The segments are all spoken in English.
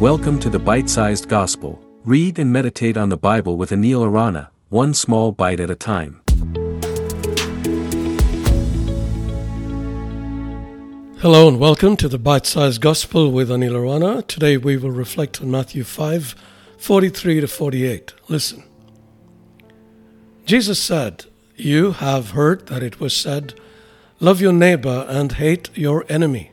Welcome to the Bite Sized Gospel. Read and meditate on the Bible with Anil Aranha, one small bite at a time. Hello and welcome to the Bite Sized Gospel with Anil Aranha. Today we will reflect on Matthew 5 43 to 48. Listen. Jesus said, You have heard that it was said, Love your neighbor and hate your enemy.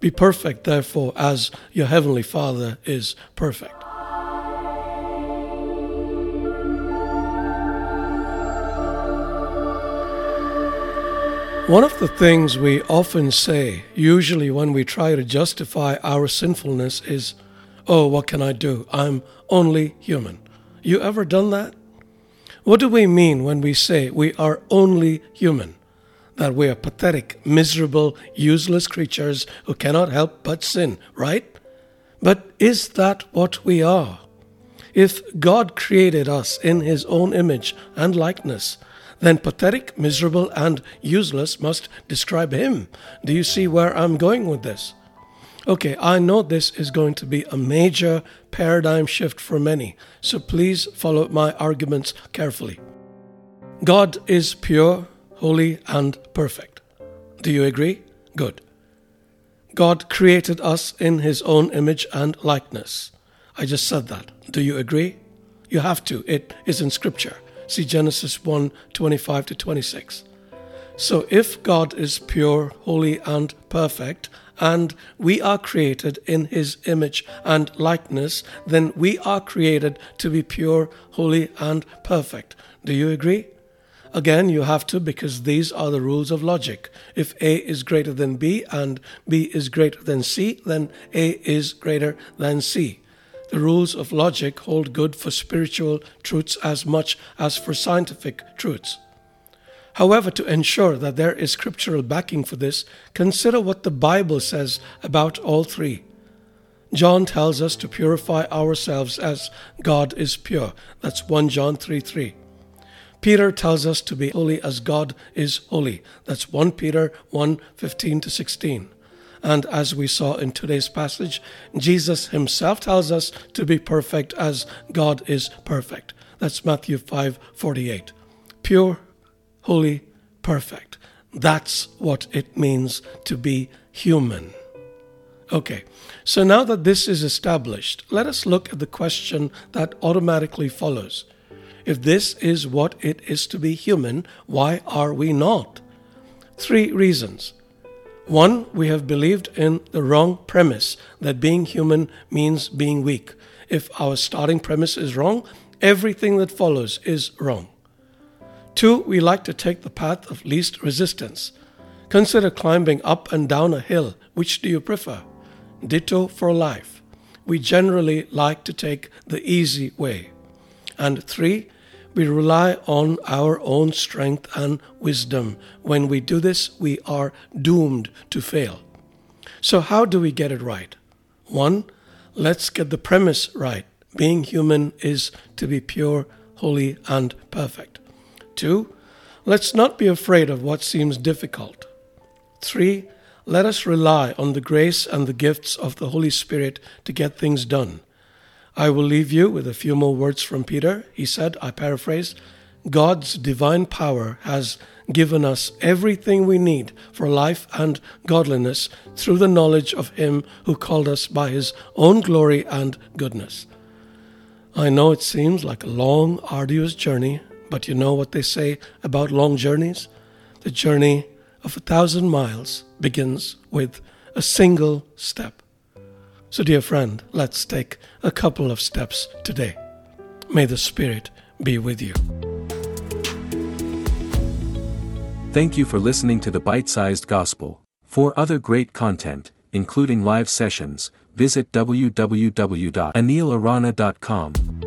Be perfect, therefore, as your heavenly Father is perfect. One of the things we often say, usually when we try to justify our sinfulness, is, Oh, what can I do? I'm only human. You ever done that? What do we mean when we say we are only human? That we are pathetic, miserable, useless creatures who cannot help but sin, right? But is that what we are? If God created us in His own image and likeness, then pathetic, miserable, and useless must describe Him. Do you see where I'm going with this? Okay, I know this is going to be a major paradigm shift for many, so please follow my arguments carefully. God is pure, holy, and perfect. Do you agree? Good. God created us in His own image and likeness. I just said that. Do you agree? You have to. It is in Scripture. See Genesis 1 25 to 26. So if God is pure, holy, and perfect, and we are created in His image and likeness, then we are created to be pure, holy, and perfect. Do you agree? Again, you have to because these are the rules of logic. If A is greater than B and B is greater than C, then A is greater than C. The rules of logic hold good for spiritual truths as much as for scientific truths. However, to ensure that there is scriptural backing for this, consider what the Bible says about all three. John tells us to purify ourselves as God is pure. That's 1 John 3 3. Peter tells us to be holy as God is holy. That's 1 Peter 1 15 to 16. And as we saw in today's passage, Jesus himself tells us to be perfect as God is perfect. That's Matthew 5 48. Pure, holy, perfect. That's what it means to be human. Okay, so now that this is established, let us look at the question that automatically follows. If this is what it is to be human, why are we not? Three reasons. One, we have believed in the wrong premise that being human means being weak. If our starting premise is wrong, everything that follows is wrong. Two, we like to take the path of least resistance. Consider climbing up and down a hill. Which do you prefer? Ditto for life. We generally like to take the easy way. And three, we rely on our own strength and wisdom. When we do this, we are doomed to fail. So, how do we get it right? One, let's get the premise right. Being human is to be pure, holy, and perfect. Two, let's not be afraid of what seems difficult. Three, let us rely on the grace and the gifts of the Holy Spirit to get things done. I will leave you with a few more words from Peter. He said, I paraphrase, God's divine power has given us everything we need for life and godliness through the knowledge of Him who called us by His own glory and goodness. I know it seems like a long, arduous journey, but you know what they say about long journeys? The journey of a thousand miles begins with a single step. So, dear friend, let's take a couple of steps today. May the Spirit be with you. Thank you for listening to the Bite Sized Gospel. For other great content, including live sessions, visit www.anilaranha.com.